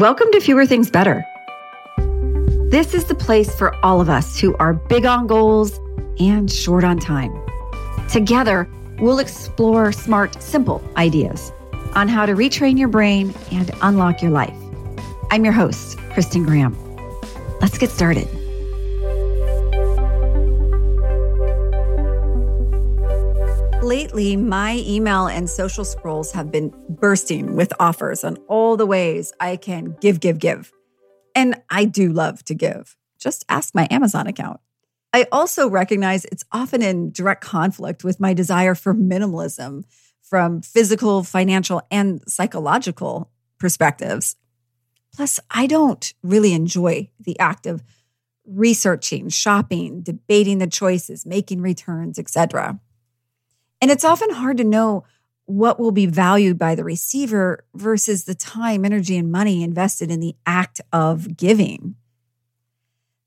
Welcome to Fewer Things Better. This is the place for all of us who are big on goals and short on time. Together, we'll explore smart, simple ideas on how to retrain your brain and unlock your life. I'm your host, Kristen Graham. Let's get started. Lately, my email and social scrolls have been bursting with offers on all the ways I can give, give, give. And I do love to give. Just ask my Amazon account. I also recognize it's often in direct conflict with my desire for minimalism from physical, financial, and psychological perspectives. Plus, I don't really enjoy the act of researching, shopping, debating the choices, making returns, etc. And it's often hard to know what will be valued by the receiver versus the time, energy, and money invested in the act of giving.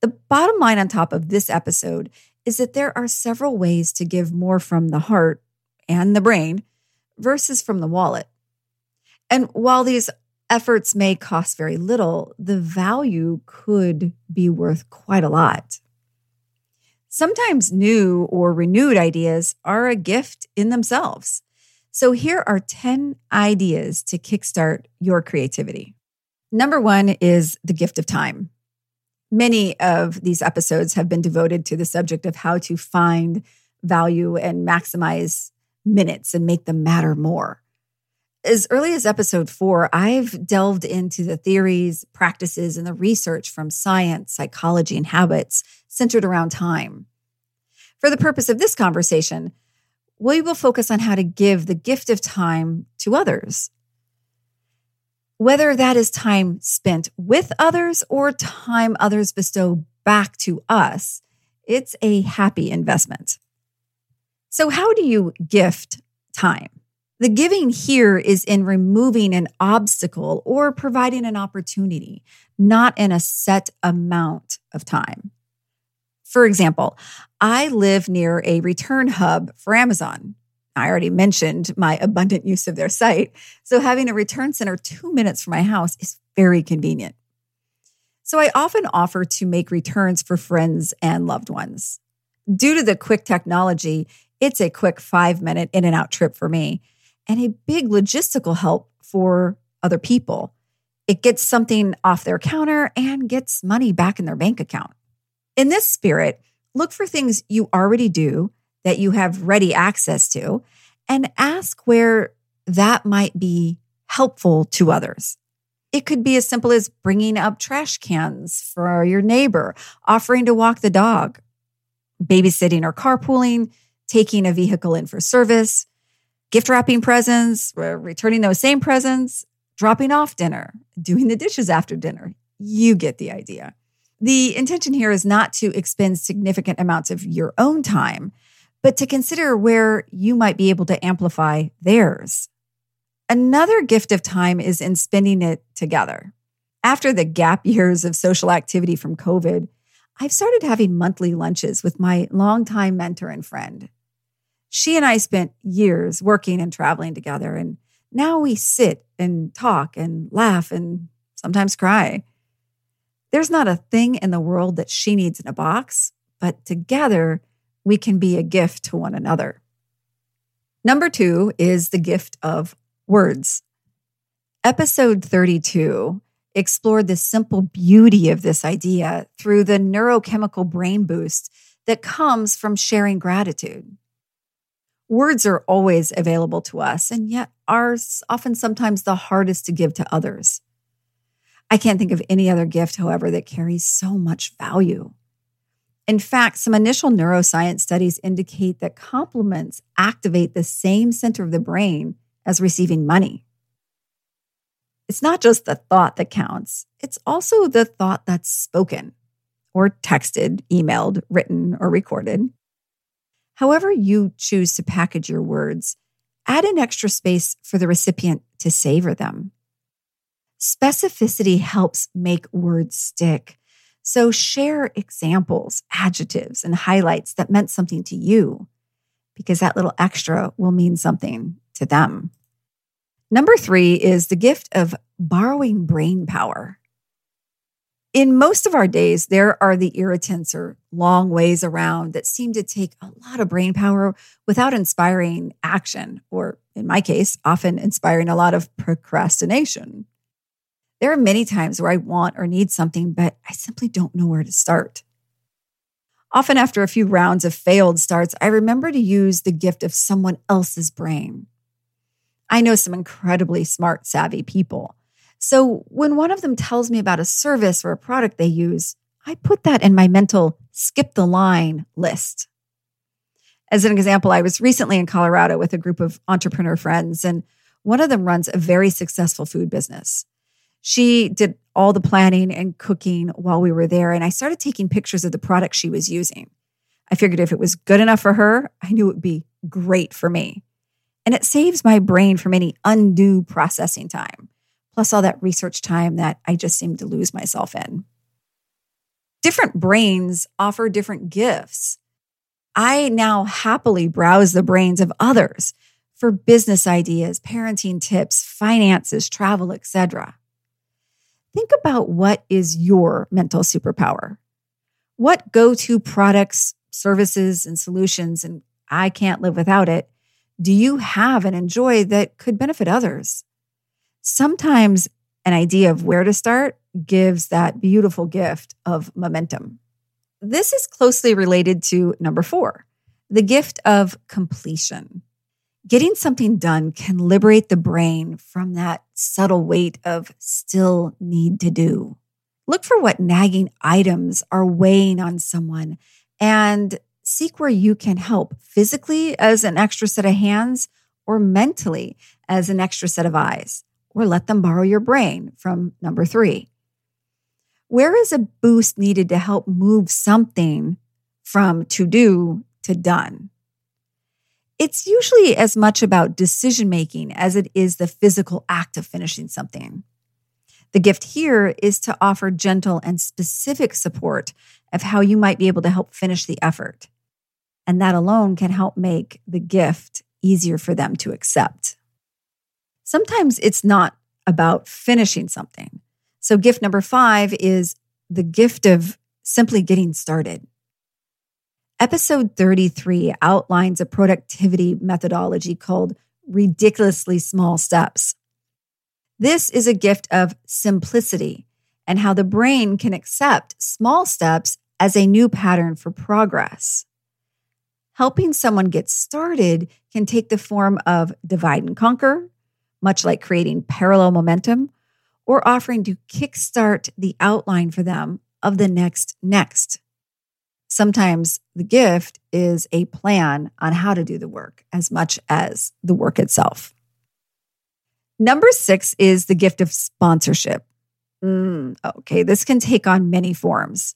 The bottom line on top of this episode is that there are several ways to give more from the heart and the brain versus from the wallet. And while these efforts may cost very little, the value could be worth quite a lot. Sometimes new or renewed ideas are a gift in themselves. So here are 10 ideas to kickstart your creativity. Number one is the gift of time. Many of these episodes have been devoted to the subject of how to find value and maximize minutes and make them matter more. As early as episode four, I've delved into the theories, practices, and the research from science, psychology, and habits centered around time. For the purpose of this conversation, we will focus on how to give the gift of time to others. Whether that is time spent with others or time others bestow back to us, it's a happy investment. So, how do you gift time? The giving here is in removing an obstacle or providing an opportunity, not in a set amount of time. For example, I live near a return hub for Amazon. I already mentioned my abundant use of their site. So having a return center two minutes from my house is very convenient. So I often offer to make returns for friends and loved ones. Due to the quick technology, it's a quick five minute in and out trip for me and a big logistical help for other people. It gets something off their counter and gets money back in their bank account. In this spirit, look for things you already do that you have ready access to and ask where that might be helpful to others. It could be as simple as bringing up trash cans for your neighbor, offering to walk the dog, babysitting or carpooling, taking a vehicle in for service, gift wrapping presents, returning those same presents, dropping off dinner, doing the dishes after dinner. You get the idea. The intention here is not to expend significant amounts of your own time, but to consider where you might be able to amplify theirs. Another gift of time is in spending it together. After the gap years of social activity from COVID, I've started having monthly lunches with my longtime mentor and friend. She and I spent years working and traveling together, and now we sit and talk and laugh and sometimes cry. There's not a thing in the world that she needs in a box, but together we can be a gift to one another. Number two is the gift of words. Episode 32 explored the simple beauty of this idea through the neurochemical brain boost that comes from sharing gratitude. Words are always available to us, and yet are often sometimes the hardest to give to others. I can't think of any other gift, however, that carries so much value. In fact, some initial neuroscience studies indicate that compliments activate the same center of the brain as receiving money. It's not just the thought that counts, it's also the thought that's spoken or texted, emailed, written, or recorded. However, you choose to package your words, add an extra space for the recipient to savor them. Specificity helps make words stick. So share examples, adjectives, and highlights that meant something to you, because that little extra will mean something to them. Number three is the gift of borrowing brain power. In most of our days, there are the irritants or long ways around that seem to take a lot of brain power without inspiring action, or in my case, often inspiring a lot of procrastination. There are many times where I want or need something, but I simply don't know where to start. Often, after a few rounds of failed starts, I remember to use the gift of someone else's brain. I know some incredibly smart, savvy people so when one of them tells me about a service or a product they use, I put that in my mental skip the line list. As an example, I was recently in Colorado with a group of entrepreneur friends, and one of them runs a very successful food business. She did all the planning and cooking while we were there, and I started taking pictures of the product she was using. I figured if it was good enough for her, I knew it would be great for me. And it saves my brain from any undue processing time plus all that research time that I just seem to lose myself in. Different brains offer different gifts. I now happily browse the brains of others for business ideas, parenting tips, finances, travel, etc. Think about what is your mental superpower. What go-to products, services, and solutions, and I can't live without it, do you have and enjoy that could benefit others? Sometimes an idea of where to start gives that beautiful gift of momentum. This is closely related to number four, the gift of completion. Getting something done can liberate the brain from that subtle weight of still need to do. Look for what nagging items are weighing on someone and seek where you can help physically as an extra set of hands or mentally as an extra set of eyes or let them borrow your brain from number three. Where is a boost needed to help move something from to do to done? It's usually as much about decision making as it is the physical act of finishing something. The gift here is to offer gentle and specific support of how you might be able to help finish the effort. And that alone can help make the gift easier for them to accept sometimes it's not about finishing something. So, gift number five is the gift of simply getting started. Episode 33 outlines a productivity methodology called ridiculously small steps. This is a gift of simplicity and how the brain can accept small steps as a new pattern for progress. Helping someone get started can take the form of divide and conquer, much like creating parallel momentum or offering to kickstart the outline for them of the next next. Sometimes the gift is a plan on how to do the work as much as the work itself. Number six is the gift of sponsorship. Mm, okay, this can take on many forms.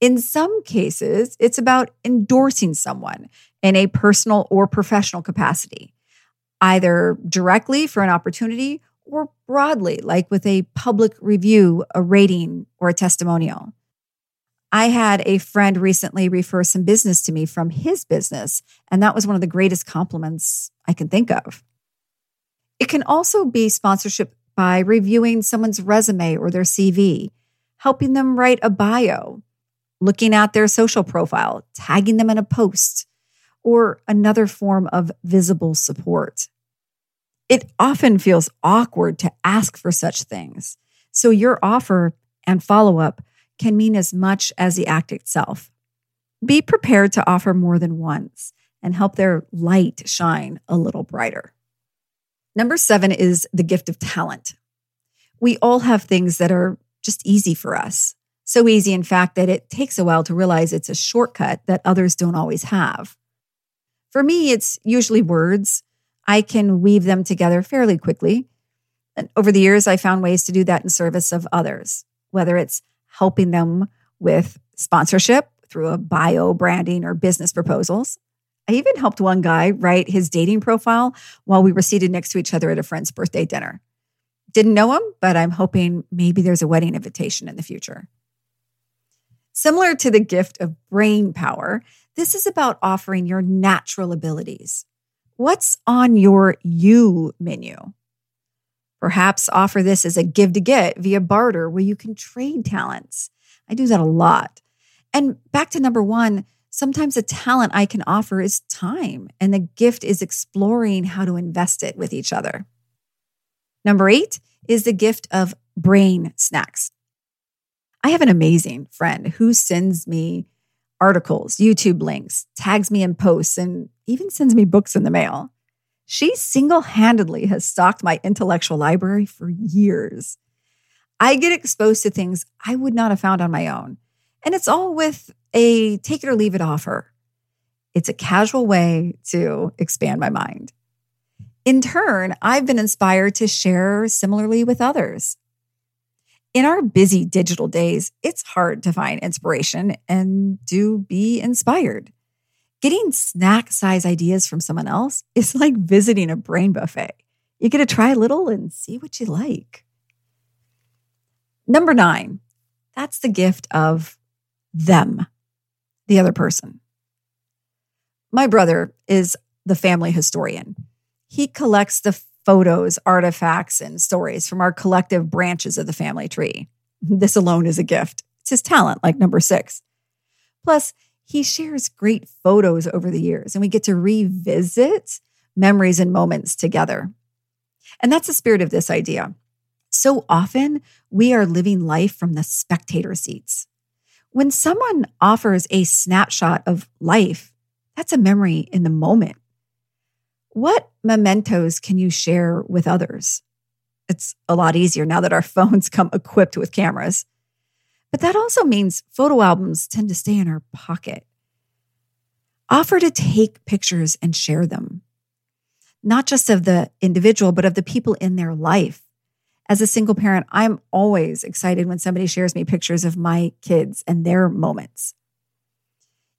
In some cases, it's about endorsing someone in a personal or professional capacity either directly for an opportunity or broadly, like with a public review, a rating, or a testimonial. I had a friend recently refer some business to me from his business, and that was one of the greatest compliments I can think of. It can also be sponsorship by reviewing someone's resume or their CV, helping them write a bio, looking at their social profile, tagging them in a post, or another form of visible support. It often feels awkward to ask for such things. So your offer and follow up can mean as much as the act itself. Be prepared to offer more than once and help their light shine a little brighter. Number seven is the gift of talent. We all have things that are just easy for us. So easy, in fact, that it takes a while to realize it's a shortcut that others don't always have. For me, it's usually words I can weave them together fairly quickly. And over the years, I found ways to do that in service of others, whether it's helping them with sponsorship through a bio, branding, or business proposals. I even helped one guy write his dating profile while we were seated next to each other at a friend's birthday dinner. Didn't know him, but I'm hoping maybe there's a wedding invitation in the future. Similar to the gift of brain power, this is about offering your natural abilities. What's on your you menu? Perhaps offer this as a give to get via barter where you can trade talents. I do that a lot. And back to number one, sometimes a talent I can offer is time, and the gift is exploring how to invest it with each other. Number eight is the gift of brain snacks. I have an amazing friend who sends me articles, YouTube links, tags me in posts, and even sends me books in the mail. She single handedly has stocked my intellectual library for years. I get exposed to things I would not have found on my own. And it's all with a take it or leave it offer. It's a casual way to expand my mind. In turn, I've been inspired to share similarly with others. In our busy digital days, it's hard to find inspiration and to be inspired. Getting snack size ideas from someone else is like visiting a brain buffet. You get to try a little and see what you like. Number nine, that's the gift of them, the other person. My brother is the family historian. He collects the photos, artifacts, and stories from our collective branches of the family tree. This alone is a gift. It's his talent, like number six. Plus, he shares great photos over the years, and we get to revisit memories and moments together. And that's the spirit of this idea. So often, we are living life from the spectator seats. When someone offers a snapshot of life, that's a memory in the moment. What mementos can you share with others? It's a lot easier now that our phones come equipped with cameras. But that also means photo albums tend to stay in our pocket. Offer to take pictures and share them, not just of the individual, but of the people in their life as a single parent, I'm always excited when somebody shares me pictures of my kids and their moments.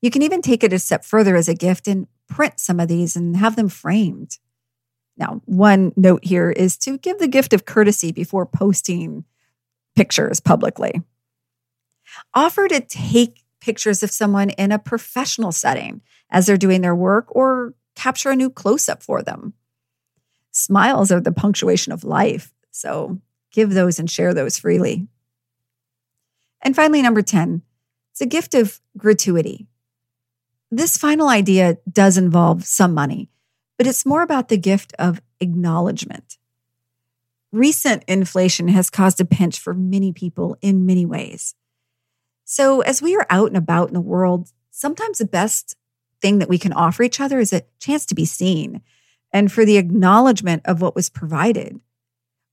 You can even take it a step further as a gift and print some of these and have them framed. Now, one note here is to give the gift of courtesy before posting pictures publicly. Offer to take pictures of someone in a professional setting as they're doing their work or capture a new close up for them. Smiles are the punctuation of life. So give those and share those freely. And finally, number 10, it's a gift of gratuity. This final idea does involve some money, but it's more about the gift of acknowledgement. Recent inflation has caused a pinch for many people in many ways. So, as we are out and about in the world, sometimes the best thing that we can offer each other is a chance to be seen and for the acknowledgement of what was provided.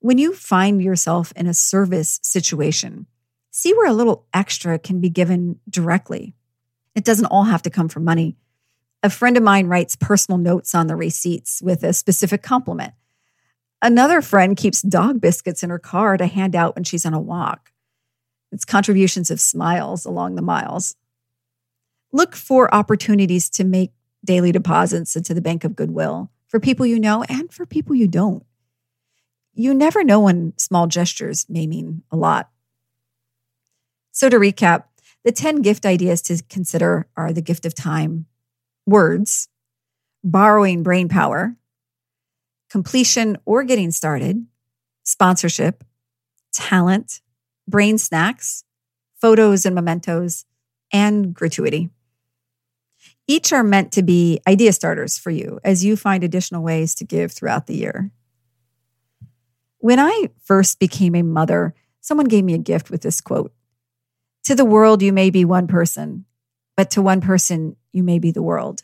When you find yourself in a service situation, see where a little extra can be given directly. It doesn't all have to come from money. A friend of mine writes personal notes on the receipts with a specific compliment. Another friend keeps dog biscuits in her car to hand out when she's on a walk. It's contributions of smiles along the miles. Look for opportunities to make daily deposits into the Bank of Goodwill for people you know and for people you don't you never know when small gestures may mean a lot. So, to recap, the 10 gift ideas to consider are the gift of time, words, borrowing brain power, completion or getting started, sponsorship, talent, brain snacks, photos and mementos, and gratuity. Each are meant to be idea starters for you as you find additional ways to give throughout the year. When I first became a mother, someone gave me a gift with this quote To the world, you may be one person, but to one person, you may be the world.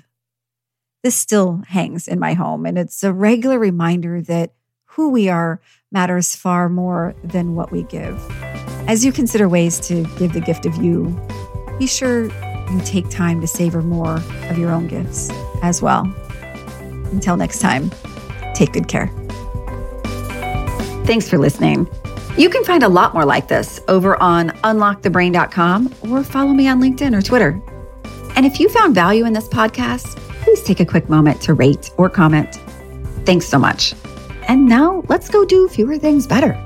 This still hangs in my home, and it's a regular reminder that who we are matters far more than what we give. As you consider ways to give the gift of you, be sure you take time to savor more of your own gifts as well. Until next time, take good care. Thanks for listening. You can find a lot more like this over on unlockthebrain.com or follow me on LinkedIn or Twitter. And if you found value in this podcast, please take a quick moment to rate or comment. Thanks so much. And now let's go do fewer things better.